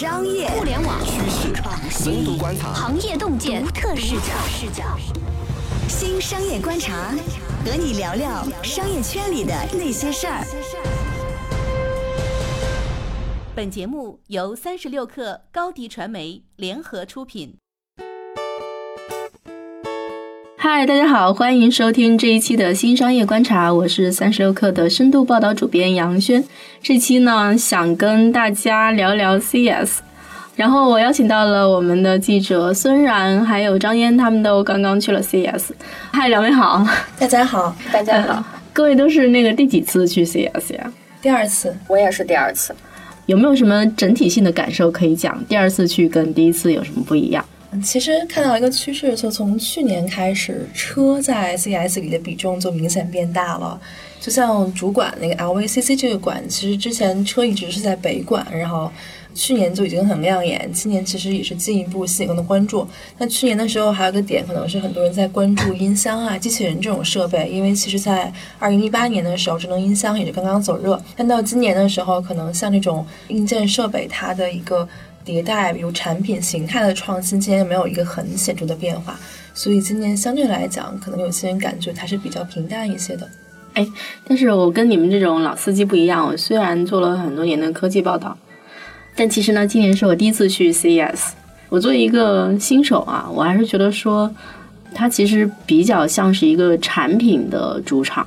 商业、互联网、趋势、深度观察、行业洞见、独特视角。视角。新商业观察，和你聊聊商业圈里的那些事儿。本节目由三十六克高低传媒联合出品。嗨，大家好，欢迎收听这一期的新商业观察，我是三十六克的深度报道主编杨轩。这期呢，想跟大家聊聊 CES，然后我邀请到了我们的记者孙然还有张嫣，他们都刚刚去了 CES。嗨，两位好，大家好，大家好，各位都是那个第几次去 CES 呀？第二次，我也是第二次。有没有什么整体性的感受可以讲？第二次去跟第一次有什么不一样？其实看到一个趋势，就从去年开始，车在 CS 里的比重就明显变大了。就像主管那个 LVCC 这个馆，其实之前车一直是在北馆，然后去年就已经很亮眼，今年其实也是进一步吸引更多关注。那去年的时候还有个点，可能是很多人在关注音箱啊、机器人这种设备，因为其实在二零一八年的时候，智能音箱也是刚刚走热。但到今年的时候，可能像这种硬件设备，它的一个迭代，比如产品形态的创新，今年没有一个很显著的变化，所以今年相对来讲，可能有些人感觉它是比较平淡一些的。哎，但是我跟你们这种老司机不一样，我虽然做了很多年的科技报道，但其实呢，今年是我第一次去 CES。我作为一个新手啊，我还是觉得说，它其实比较像是一个产品的主场，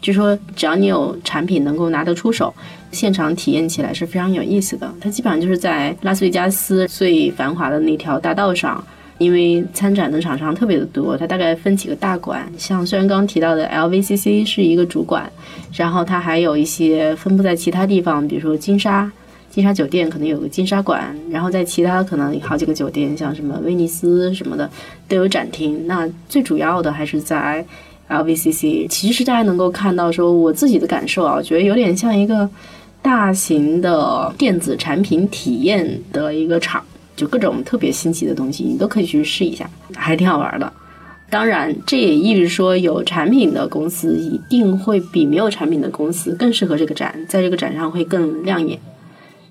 就说只要你有产品能够拿得出手，现场体验起来是非常有意思的。它基本上就是在拉斯维加斯最繁华的那条大道上。因为参展的厂商特别的多，它大概分几个大馆，像虽然刚刚提到的 LVCC 是一个主馆，然后它还有一些分布在其他地方，比如说金沙，金沙酒店可能有个金沙馆，然后在其他可能好几个酒店，像什么威尼斯什么的都有展厅。那最主要的还是在 LVCC，其实大家能够看到，说我自己的感受啊，我觉得有点像一个大型的电子产品体验的一个场。就各种特别新奇的东西，你都可以去试一下，还挺好玩的。当然，这也意味着说，有产品的公司一定会比没有产品的公司更适合这个展，在这个展上会更亮眼。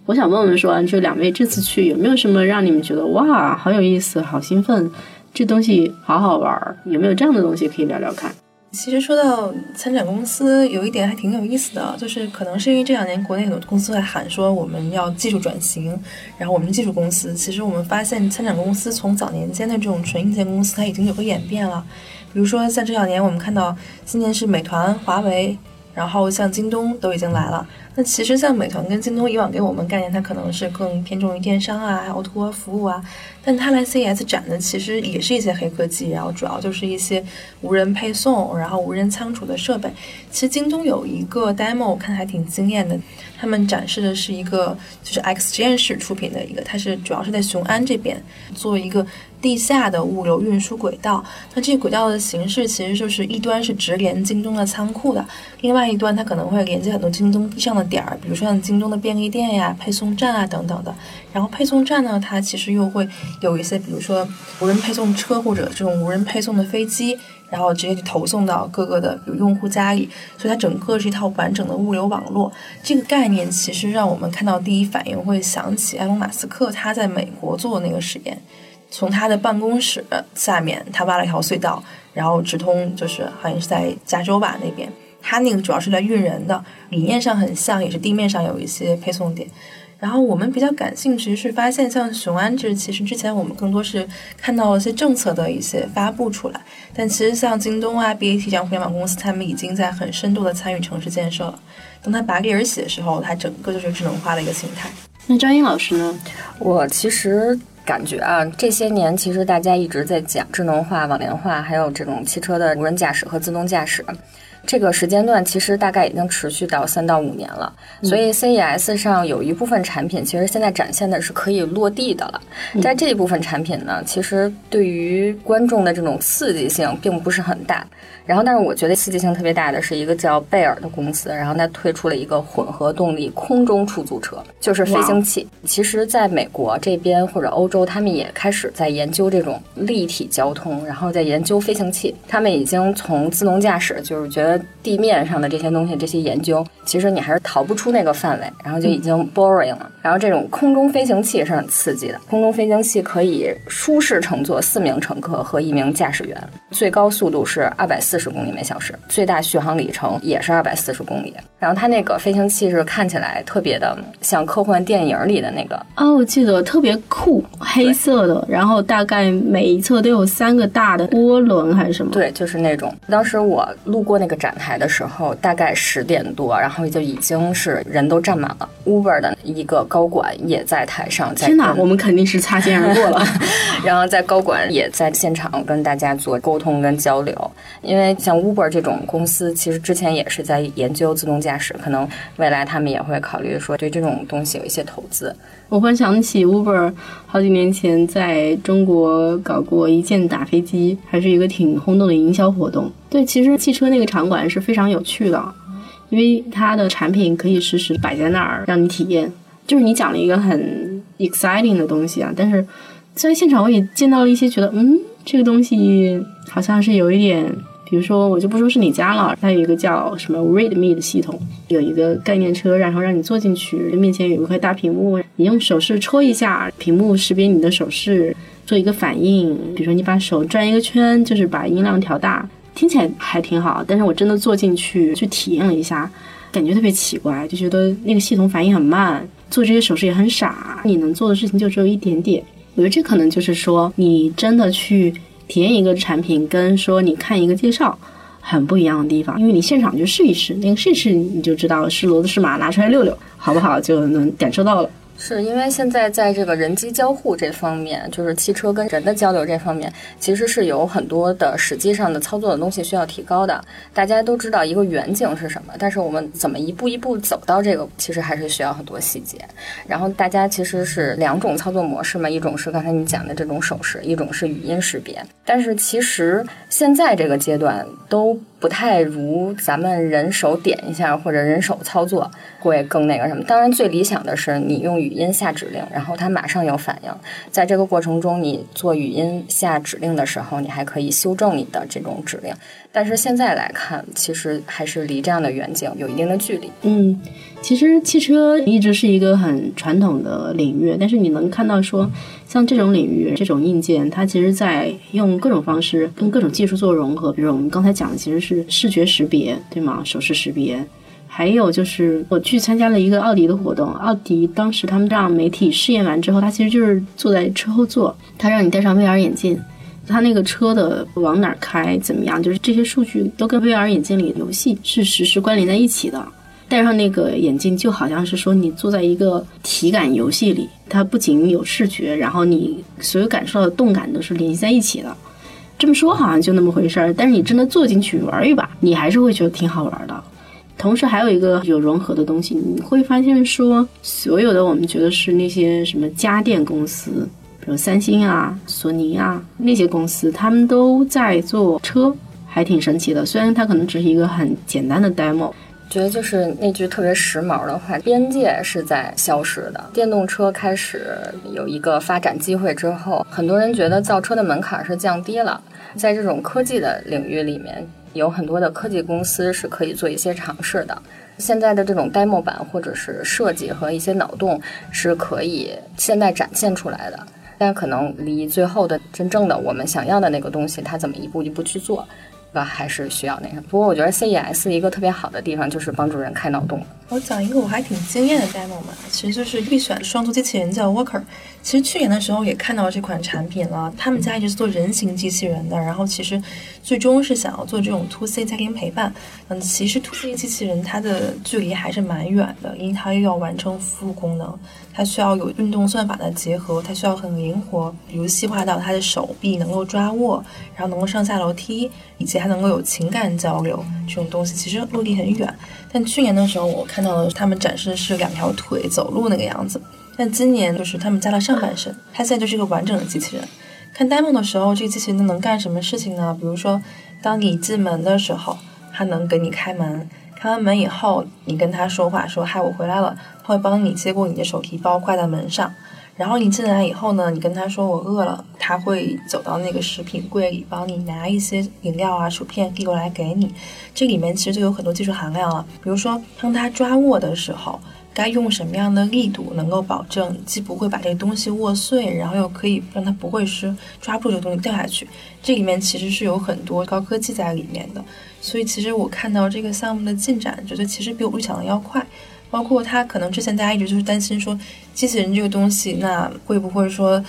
我想问问说，就两位这次去有没有什么让你们觉得哇，好有意思，好兴奋，这东西好好玩儿？有没有这样的东西可以聊聊看？其实说到参展公司，有一点还挺有意思的，就是可能是因为这两年国内很多公司在喊说我们要技术转型，然后我们技术公司，其实我们发现参展公司从早年间的这种纯硬件公司，它已经有个演变了。比如说像这两年我们看到今年是美团、华为，然后像京东都已经来了。那其实像美团跟京东以往给我们概念，它可能是更偏重于电商啊、O2O 服务啊。但它来 CES 展的其实也是一些黑科技，然后主要就是一些无人配送，然后无人仓储的设备。其实京东有一个 demo，我看还挺惊艳的。他们展示的是一个就是 X 实验室出品的一个，它是主要是在雄安这边做一个地下的物流运输轨道。那这个轨道的形式其实就是一端是直连京东的仓库的，另外一端它可能会连接很多京东地上的点儿，比如说像京东的便利店呀、配送站啊等等的。然后配送站呢，它其实又会有一些，比如说无人配送车或者这种无人配送的飞机，然后直接就投送到各个的比如用户家里，所以它整个是一套完整的物流网络。这个概念其实让我们看到第一反应会想起埃隆·马斯克他在美国做的那个实验，从他的办公室下面他挖了一条隧道，然后直通就是好像是在加州吧那边，他那个主要是来运人的，理念上很像，也是地面上有一些配送点。然后我们比较感兴趣是发现，像雄安这其实之前我们更多是看到了一些政策的一些发布出来，但其实像京东啊、BAT 这样互联网公司，他们已经在很深度的参与城市建设了。当它拔地而起的时候，它整个就是智能化的一个形态。那张英老师呢？我其实感觉啊，这些年其实大家一直在讲智能化、网联化，还有这种汽车的无人驾驶和自动驾驶。这个时间段其实大概已经持续到三到五年了，所以 CES 上有一部分产品其实现在展现的是可以落地的了。在这一部分产品呢，其实对于观众的这种刺激性并不是很大。然后，但是我觉得刺激性特别大的是一个叫贝尔的公司，然后它推出了一个混合动力空中出租车，就是飞行器。其实，在美国这边或者欧洲，他们也开始在研究这种立体交通，然后在研究飞行器。他们已经从自动驾驶，就是觉得。地面上的这些东西，这些研究，其实你还是逃不出那个范围，然后就已经 boring 了。然后这种空中飞行器是很刺激的，空中飞行器可以舒适乘坐四名乘客和一名驾驶员，最高速度是二百四十公里每小时，最大续航里程也是二百四十公里。然后它那个飞行器是看起来特别的像科幻电影里的那个哦，我记得特别酷，黑色的，然后大概每一侧都有三个大的涡轮还是什么？对，就是那种。当时我路过那个展台的时候，大概十点多，然后就已经是人都站满了。Uber 的一个高管也在台上，在天哪，我们肯定是擦肩而过了。然后在高管也在现场跟大家做沟通跟交流，因为像 Uber 这种公司，其实之前也是在研究自动驾驶，可能未来他们也会考虑说对这种东西有一些投资。我忽然想起 Uber 好几年前在中国搞过一键打飞机，还是一个挺轰动的营销活动。对，其实汽车那个场馆是非常有趣的，因为它的产品可以实时摆在那儿让你体验。就是你讲了一个很 exciting 的东西啊，但是在现场我也见到了一些觉得，嗯，这个东西好像是有一点。比如说，我就不说是哪家了，它有一个叫什么 Read Me 的系统，有一个概念车，然后让你坐进去，面前有一块大屏幕，你用手势戳一下，屏幕识别你的手势，做一个反应。比如说你把手转一个圈，就是把音量调大，听起来还挺好。但是我真的坐进去去体验了一下，感觉特别奇怪，就觉得那个系统反应很慢，做这些手势也很傻，你能做的事情就只有一点点。我觉得这可能就是说，你真的去。体验一个产品跟说你看一个介绍很不一样的地方，因为你现场就试一试，那个试试你就知道是骡子是马，拿出来溜溜，好不好就能感受到了。是因为现在在这个人机交互这方面，就是汽车跟人的交流这方面，其实是有很多的实际上的操作的东西需要提高的。大家都知道一个远景是什么，但是我们怎么一步一步走到这个，其实还是需要很多细节。然后大家其实是两种操作模式嘛，一种是刚才你讲的这种手势，一种是语音识别。但是其实现在这个阶段都。不太如咱们人手点一下或者人手操作会更那个什么。当然，最理想的是你用语音下指令，然后它马上有反应。在这个过程中，你做语音下指令的时候，你还可以修正你的这种指令。但是现在来看，其实还是离这样的远景有一定的距离。嗯，其实汽车一直是一个很传统的领域，但是你能看到说，像这种领域这种硬件，它其实在用各种方式跟各种技术做融合。比如我们刚才讲的，其实是视觉识别，对吗？手势识别，还有就是我去参加了一个奥迪的活动，奥迪当时他们让媒体试验完之后，他其实就是坐在车后座，他让你戴上 VR 眼镜。它那个车的往哪开怎么样？就是这些数据都跟 VR 眼镜里的游戏是实时关联在一起的。戴上那个眼镜，就好像是说你坐在一个体感游戏里，它不仅有视觉，然后你所有感受到的动感都是联系在一起的。这么说好像就那么回事儿，但是你真的坐进去玩一把，你还是会觉得挺好玩的。同时还有一个有融合的东西，你会发现说，所有的我们觉得是那些什么家电公司。有三星啊、索尼啊那些公司，他们都在做车，还挺神奇的。虽然它可能只是一个很简单的 demo，觉得就是那句特别时髦的话：边界是在消失的。电动车开始有一个发展机会之后，很多人觉得造车的门槛是降低了。在这种科技的领域里面，有很多的科技公司是可以做一些尝试的。现在的这种 demo 版或者是设计和一些脑洞是可以现在展现出来的。但可能离最后的真正的我们想要的那个东西，它怎么一步一步去做，那？还是需要那个。不过我觉得 CES 一个特别好的地方就是帮助人开脑洞。我讲一个我还挺惊艳的 demo 嘛，其实就是必选双足机器人叫 Walker。其实去年的时候也看到这款产品了，他们家一直是做人形机器人的，然后其实最终是想要做这种 to C 家庭陪伴。嗯，其实 to C 机器人它的距离还是蛮远的，因为它又要完成服务功能，它需要有运动算法的结合，它需要很灵活，比如细化到它的手臂能够抓握，然后能够上下楼梯，以及还能够有情感交流这种东西，其实落地很远。但去年的时候我看到的他们展示的是两条腿走路那个样子。但今年就是他们加了上半身，它现在就是一个完整的机器人。看 demo 的时候，这个机器人能干什么事情呢？比如说，当你进门的时候，它能给你开门；开完门以后，你跟他说话说嗨，我回来了，他会帮你接过你的手提包挂在门上。然后你进来以后呢，你跟他说我饿了，他会走到那个食品柜里帮你拿一些饮料啊、薯片递过来给你。这里面其实就有很多技术含量了，比如说当他抓握的时候，该用什么样的力度能够保证既不会把这个东西握碎，然后又可以让它不会是抓不住这个东西掉下去。这里面其实是有很多高科技在里面的，所以其实我看到这个项目的进展，觉得其实比我预想的要快。包括他可能之前大家一直就是担心说，机器人这个东西，那会不会说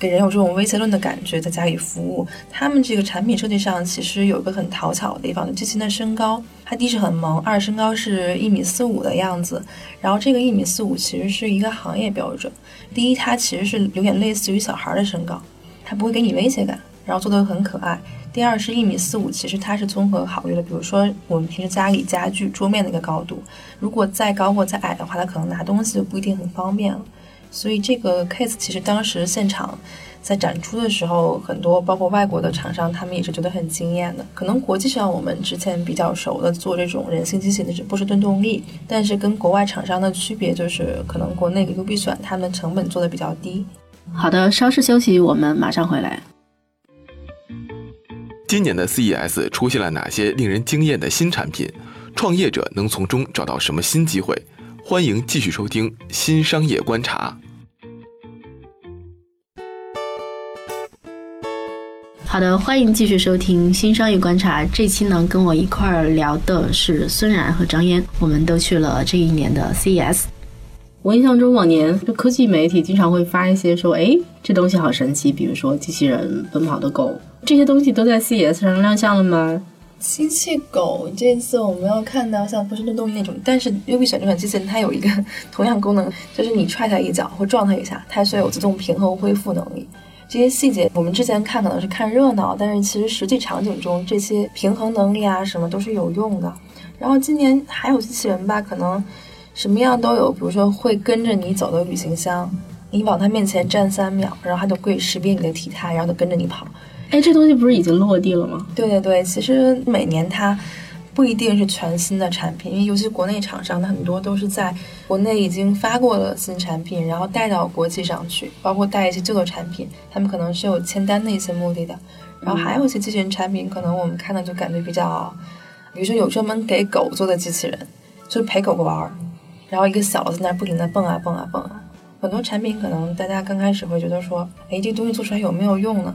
给人有这种威胁论的感觉，在家里服务？他们这个产品设计上其实有一个很讨巧的地方，就机器人的身高，它第一是很萌，二身高是一米四五的样子。然后这个一米四五其实是一个行业标准。第一，它其实是有点类似于小孩的身高，它不会给你威胁感，然后做的很可爱。第二是一米四五，其实它是综合考虑的，比如说我们平时家里家具桌面的一个高度，如果再高或再矮的话，它可能拿东西就不一定很方便了。所以这个 case 其实当时现场在展出的时候，很多包括外国的厂商，他们也是觉得很惊艳的。可能国际上我们之前比较熟的做这种人性机器的是波士顿动力，但是跟国外厂商的区别就是，可能国内 U B 选他们成本做的比较低。好的，稍事休息，我们马上回来。今年的 CES 出现了哪些令人惊艳的新产品？创业者能从中找到什么新机会？欢迎继续收听《新商业观察》。好的，欢迎继续收听《新商业观察》。这期呢，跟我一块儿聊的是孙然和张嫣，我们都去了这一年的 CES。我印象中，往年就科技媒体经常会发一些说：“哎，这东西好神奇！”比如说机器人、奔跑的狗，这些东西都在 CES 上亮相了吗？机器狗这次我们要看到像波士顿动力那种，但是 U B 选这款机器人它有一个同样功能，就是你踹它一脚或撞它一下，它需要有自动平衡恢复能力。这些细节我们之前看可能是看热闹，但是其实实际场景中这些平衡能力啊什么都是有用的。然后今年还有机器人吧，可能。什么样都有，比如说会跟着你走的旅行箱，你往它面前站三秒，然后它就会识别你的体态，然后就跟着你跑。哎，这东西不是已经落地了吗？对对对，其实每年它不一定是全新的产品，因为尤其国内厂商的很多都是在国内已经发过了新产品，然后带到国际上去，包括带一些旧的产品，他们可能是有签单的一些目的的。然后还有一些机器人产品，可能我们看到就感觉比较，比如说有专门给狗做的机器人，就是陪狗狗玩儿。然后一个小子在那不停的蹦啊蹦啊蹦啊，很多产品可能大家刚开始会觉得说，哎，这东西做出来有没有用呢？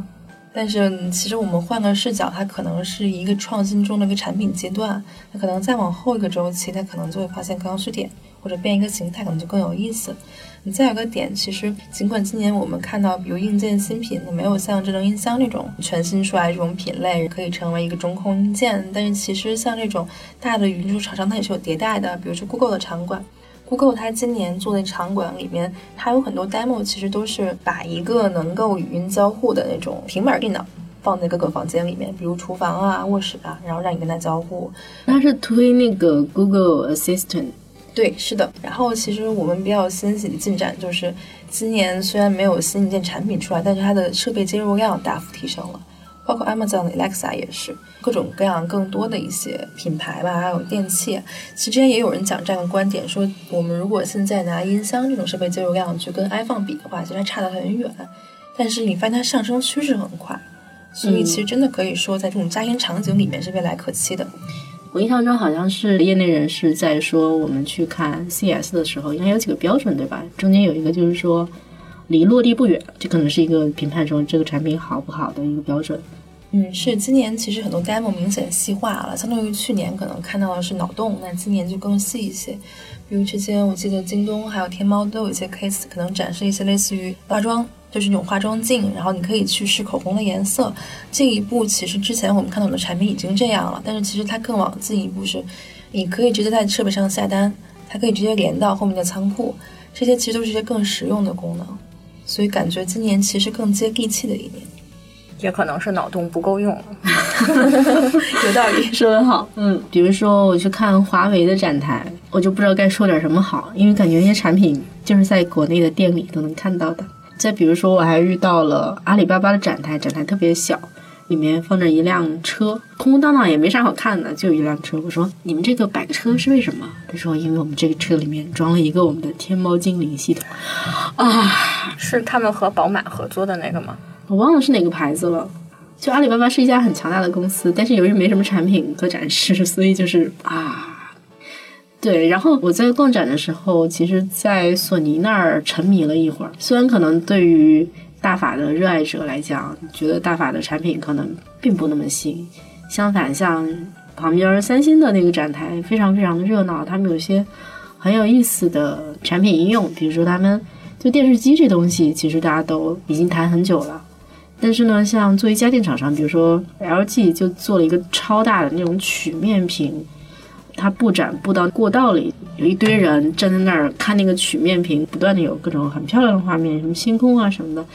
但是其实我们换个视角，它可能是一个创新中的一个产品阶段，它可能再往后一个周期，它可能就会发现刚需点或者变一个形态，可能就更有意思。你再有个点，其实尽管今年我们看到，比如硬件新品，没有像智能音箱这种全新出来这种品类可以成为一个中控硬件，但是其实像这种大的语音输出厂商，它也是有迭代的，比如说 Google 的场馆。Google 它今年做的场馆里面，它有很多 demo，其实都是把一个能够语音交互的那种平板电脑放在各个房间里面，比如厨房啊、卧室啊，然后让你跟它交互。它是推那个 Google Assistant，对，是的。然后其实我们比较欣喜的进展就是，今年虽然没有新一件产品出来，但是它的设备接入量大幅提升了。包括 Amazon 的 Alexa 也是各种各样更多的一些品牌吧，还有电器。其实之前也有人讲这样的观点，说我们如果现在拿音箱这种设备接入量去跟 iPhone 比的话，其实差得很远。但是你发现它上升趋势很快，所以其实真的可以说，在这种家庭场景里面是未来可期的。我印象中好像是业内人士在说，我们去看 CS 的时候，应该有几个标准，对吧？中间有一个就是说离落地不远，这可能是一个评判说这个产品好不好的一个标准。嗯，是今年其实很多 demo 明显细化了，相当于去年可能看到的是脑洞，那今年就更细一些。比如之前我记得京东还有天猫都有一些 case，可能展示一些类似于化妆，就是那种化妆镜，然后你可以去试口红的颜色。这一步其实之前我们看到的产品已经这样了，但是其实它更往进一步是，你可以直接在设备上下单，它可以直接连到后面的仓库，这些其实都是一些更实用的功能，所以感觉今年其实更接地气的一年。也可能是脑洞不够用，有道理，说得好。嗯，比如说我去看华为的展台，我就不知道该说点什么好，因为感觉那些产品就是在国内的店里都能看到的。再比如说，我还遇到了阿里巴巴的展台，展台特别小，里面放着一辆车，空空荡荡也没啥好看的，就一辆车。我说你们这个摆个车是为什么？他说因为我们这个车里面装了一个我们的天猫精灵系统。啊，是他们和宝马合作的那个吗？我忘了是哪个牌子了。就阿里巴巴是一家很强大的公司，但是由于没什么产品可展示，所以就是啊，对。然后我在逛展的时候，其实，在索尼那儿沉迷了一会儿。虽然可能对于大法的热爱者来讲，觉得大法的产品可能并不那么新。相反，像旁边三星的那个展台非常非常的热闹，他们有些很有意思的产品应用，比如说他们就电视机这东西，其实大家都已经谈很久了。但是呢，像作为家电厂商，比如说 LG 就做了一个超大的那种曲面屏，它布展布到过道里，有一堆人站在那儿看那个曲面屏，不断的有各种很漂亮的画面，什么星空啊什么的。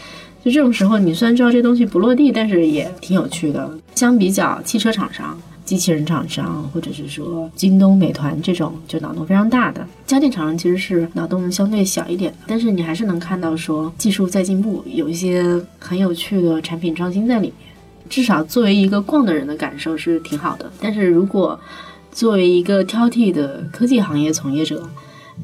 就这种时候，你虽然知道这东西不落地，但是也挺有趣的。相比较汽车厂商。机器人厂商，或者是说京东、美团这种就脑洞非常大的家电厂商，其实是脑洞相对小一点，但是你还是能看到说技术在进步，有一些很有趣的产品创新在里面。至少作为一个逛的人的感受是挺好的。但是如果作为一个挑剔的科技行业从业者，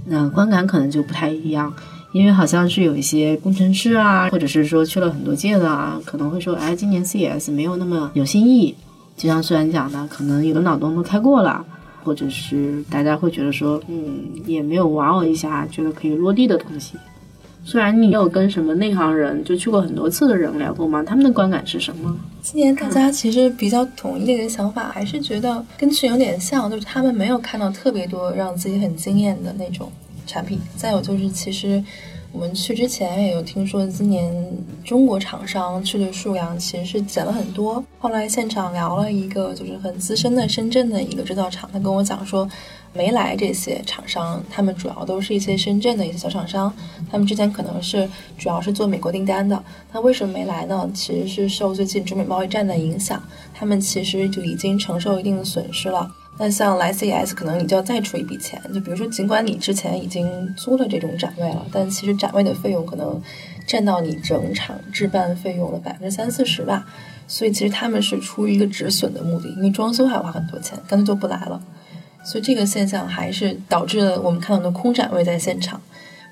那观感可能就不太一样，因为好像是有一些工程师啊，或者是说去了很多届的啊，可能会说，哎，今年 CES 没有那么有新意。就像虽然讲的，可能有的脑洞都开过了，或者是大家会觉得说，嗯，也没有哇哦一下觉得可以落地的东西。虽然你有跟什么内行人，就去过很多次的人聊过吗？他们的观感是什么？今年大家其实比较统一的一个想法，还是觉得跟去年有点像，就是他们没有看到特别多让自己很惊艳的那种产品。再有就是，其实。我们去之前也有听说，今年中国厂商去的数量其实是减了很多。后来现场聊了一个就是很资深的深圳的一个制造厂，他跟我讲说，没来这些厂商，他们主要都是一些深圳的一些小厂商，他们之前可能是主要是做美国订单的。那为什么没来呢？其实是受最近中美贸易战的影响，他们其实就已经承受一定的损失了。那像来 CES，可能你就要再出一笔钱。就比如说，尽管你之前已经租了这种展位了，但其实展位的费用可能占到你整场置办费用的百分之三四十吧。所以其实他们是出于一个止损的目的，因为装修还要花很多钱，干脆就不来了。所以这个现象还是导致了我们看到的空展位在现场。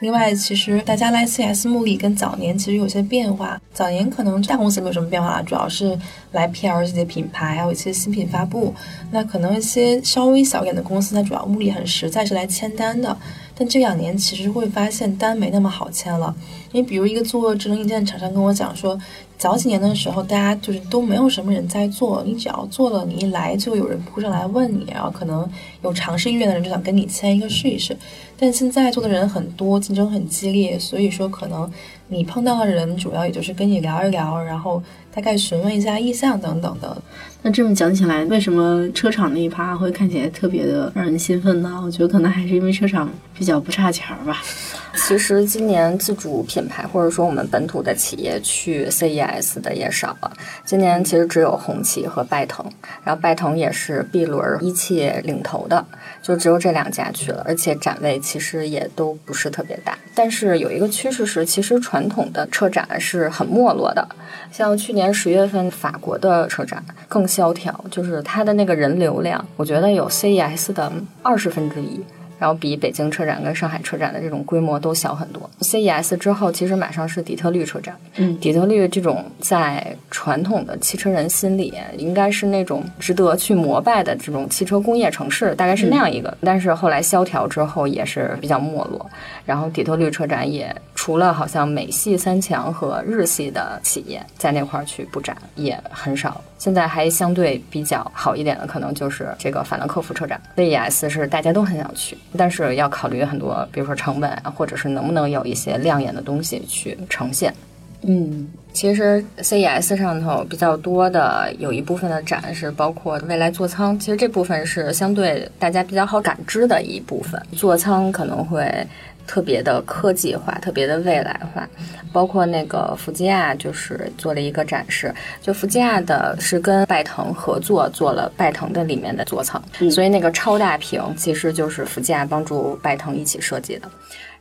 另外，其实大家来 CS 目的跟早年其实有些变化。早年可能大公司没有什么变化，主要是来 PR 这些品牌，还有一些新品发布。那可能一些稍微小一点的公司，它主要目的很实在，是来签单的。但这两年其实会发现单没那么好签了。因为比如一个做智能硬件的厂商跟我讲说，早几年的时候，大家就是都没有什么人在做，你只要做了，你一来就有人扑上来问你，然后可能有尝试意愿的人就想跟你签一个试一试。但现在做的人很多，竞争很激烈，所以说可能你碰到的人主要也就是跟你聊一聊，然后大概询问一下意向等等的。那这么讲起来，为什么车厂那一趴会看起来特别的让人兴奋呢？我觉得可能还是因为车厂比较不差钱儿吧。其实今年自主品牌或者说我们本土的企业去 CES 的也少了。今年其实只有红旗和拜腾，然后拜腾也是 B 轮一汽领头的，就只有这两家去了，而且展位其实也都不是特别大。但是有一个趋势是，其实传统的车展是很没落的。像去年十月份法国的车展更萧条，就是它的那个人流量，我觉得有 CES 的二十分之一。然后比北京车展跟上海车展的这种规模都小很多。CES 之后，其实马上是底特律车展。嗯，底特律这种在传统的汽车人心里，应该是那种值得去膜拜的这种汽车工业城市，大概是那样一个。但是后来萧条之后，也是比较没落。然后底特律车展也除了好像美系三强和日系的企业在那块儿去布展，也很少。现在还相对比较好一点的，可能就是这个法兰克福车展。CES 是大家都很想去。但是要考虑很多，比如说成本，或者是能不能有一些亮眼的东西去呈现。嗯，其实 CES 上头比较多的有一部分的展是包括未来座舱，其实这部分是相对大家比较好感知的一部分。座舱可能会。特别的科技化，特别的未来化，包括那个福吉亚就是做了一个展示，就福吉亚的是跟拜腾合作做了拜腾的里面的座舱，所以那个超大屏其实就是福吉亚帮助拜腾一起设计的。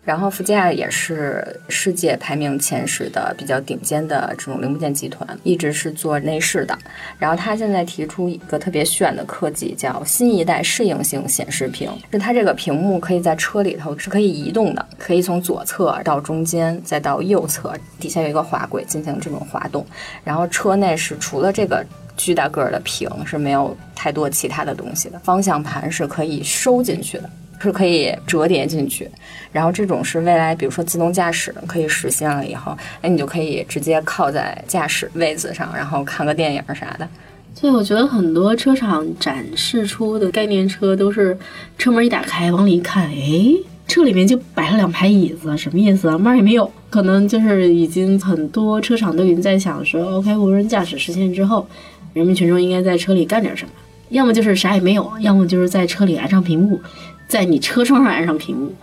然后福佳也是世界排名前十的比较顶尖的这种零部件集团，一直是做内饰的。然后他现在提出一个特别炫的科技，叫新一代适应性显示屏。就它这个屏幕可以在车里头是可以移动的，可以从左侧到中间再到右侧，底下有一个滑轨进行这种滑动。然后车内是除了这个巨大个儿的屏是没有太多其他的东西的，方向盘是可以收进去的。是可以折叠进去，然后这种是未来，比如说自动驾驶可以实现了以后，哎，你就可以直接靠在驾驶位子上，然后看个电影啥的。所以我觉得很多车厂展示出的概念车都是车门一打开往里一看，哎，车里面就摆了两排椅子，什么意思啊？门也没有，可能就是已经很多车厂都已经在想说，OK，无人驾驶实现之后，人民群众应该在车里干点什么？要么就是啥也没有，要么就是在车里安上屏幕。在你车窗上安上屏幕，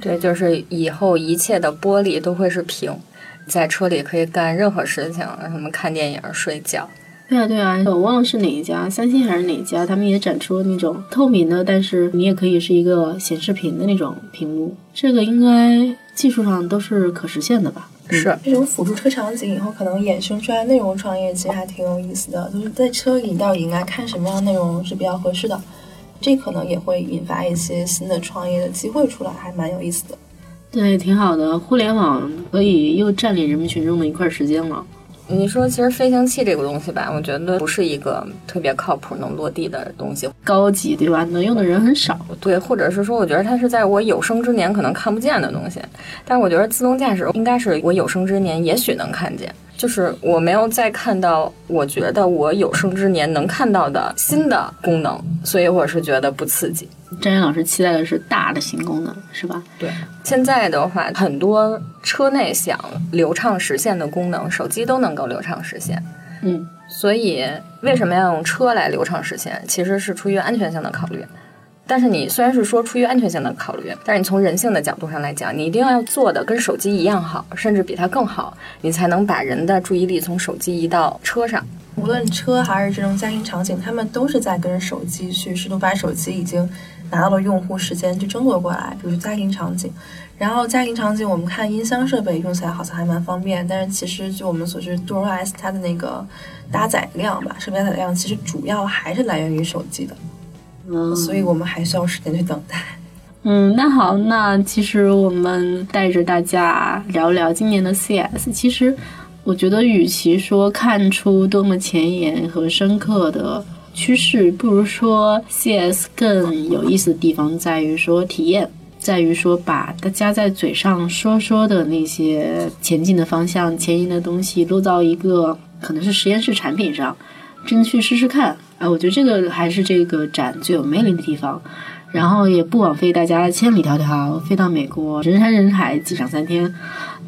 对，就是以后一切的玻璃都会是屏，在车里可以干任何事情，什么看电影、睡觉。对啊，对啊，我忘了是哪一家，三星还是哪一家，他们也展出了那种透明的，但是你也可以是一个显示屏的那种屏幕。这个应该技术上都是可实现的吧？是这种辅助车场景以后可能衍生出来内容创业，其实还挺有意思的。就是在车里到底应该看什么样的内容是比较合适的。这可能也会引发一些新的创业的机会出来，还蛮有意思的。对，挺好的。互联网可以又占领人民群众的一块时间了。你说，其实飞行器这个东西吧，我觉得不是一个特别靠谱能落地的东西，高级对吧？能用的人很少。对，或者是说，我觉得它是在我有生之年可能看不见的东西。但是我觉得自动驾驶应该是我有生之年也许能看见。就是我没有再看到，我觉得我有生之年能看到的新的功能，所以我是觉得不刺激。张岩老师期待的是大的新功能，是吧？对，现在的话，很多车内想流畅实现的功能，手机都能够流畅实现。嗯，所以为什么要用车来流畅实现？其实是出于安全性的考虑。但是你虽然是说出于安全性的考虑，但是你从人性的角度上来讲，你一定要做的跟手机一样好，甚至比它更好，你才能把人的注意力从手机移到车上。无论车还是这种家庭场景，他们都是在跟手机去试图把手机已经拿到了用户时间去争夺过来。比如家庭场景，然后家庭场景，我们看音箱设备用起来好像还蛮方便，但是其实就我们所知 do os 它的那个搭载量吧，设备搭载量其实主要还是来源于手机的。嗯，所以我们还需要时间去等待。嗯，那好，那其实我们带着大家聊聊今年的 CS。其实我觉得，与其说看出多么前沿和深刻的趋势，不如说 CS 更有意思的地方在于说体验，在于说把大家在嘴上说说的那些前进的方向、前沿的东西，落到一个可能是实验室产品上，真去试试看。啊，我觉得这个还是这个展最有魅力的地方，然后也不枉费大家千里迢迢飞到美国，人山人海机场三天，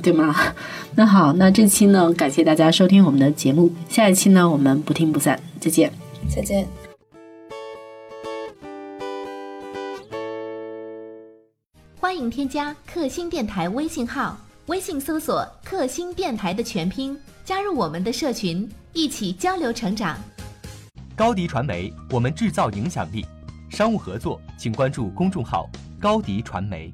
对吗？那好，那这期呢，感谢大家收听我们的节目，下一期呢，我们不听不散，再见，再见。欢迎添加克星电台微信号，微信搜索“克星电台”的全拼，加入我们的社群，一起交流成长。高迪传媒，我们制造影响力。商务合作，请关注公众号“高迪传媒”。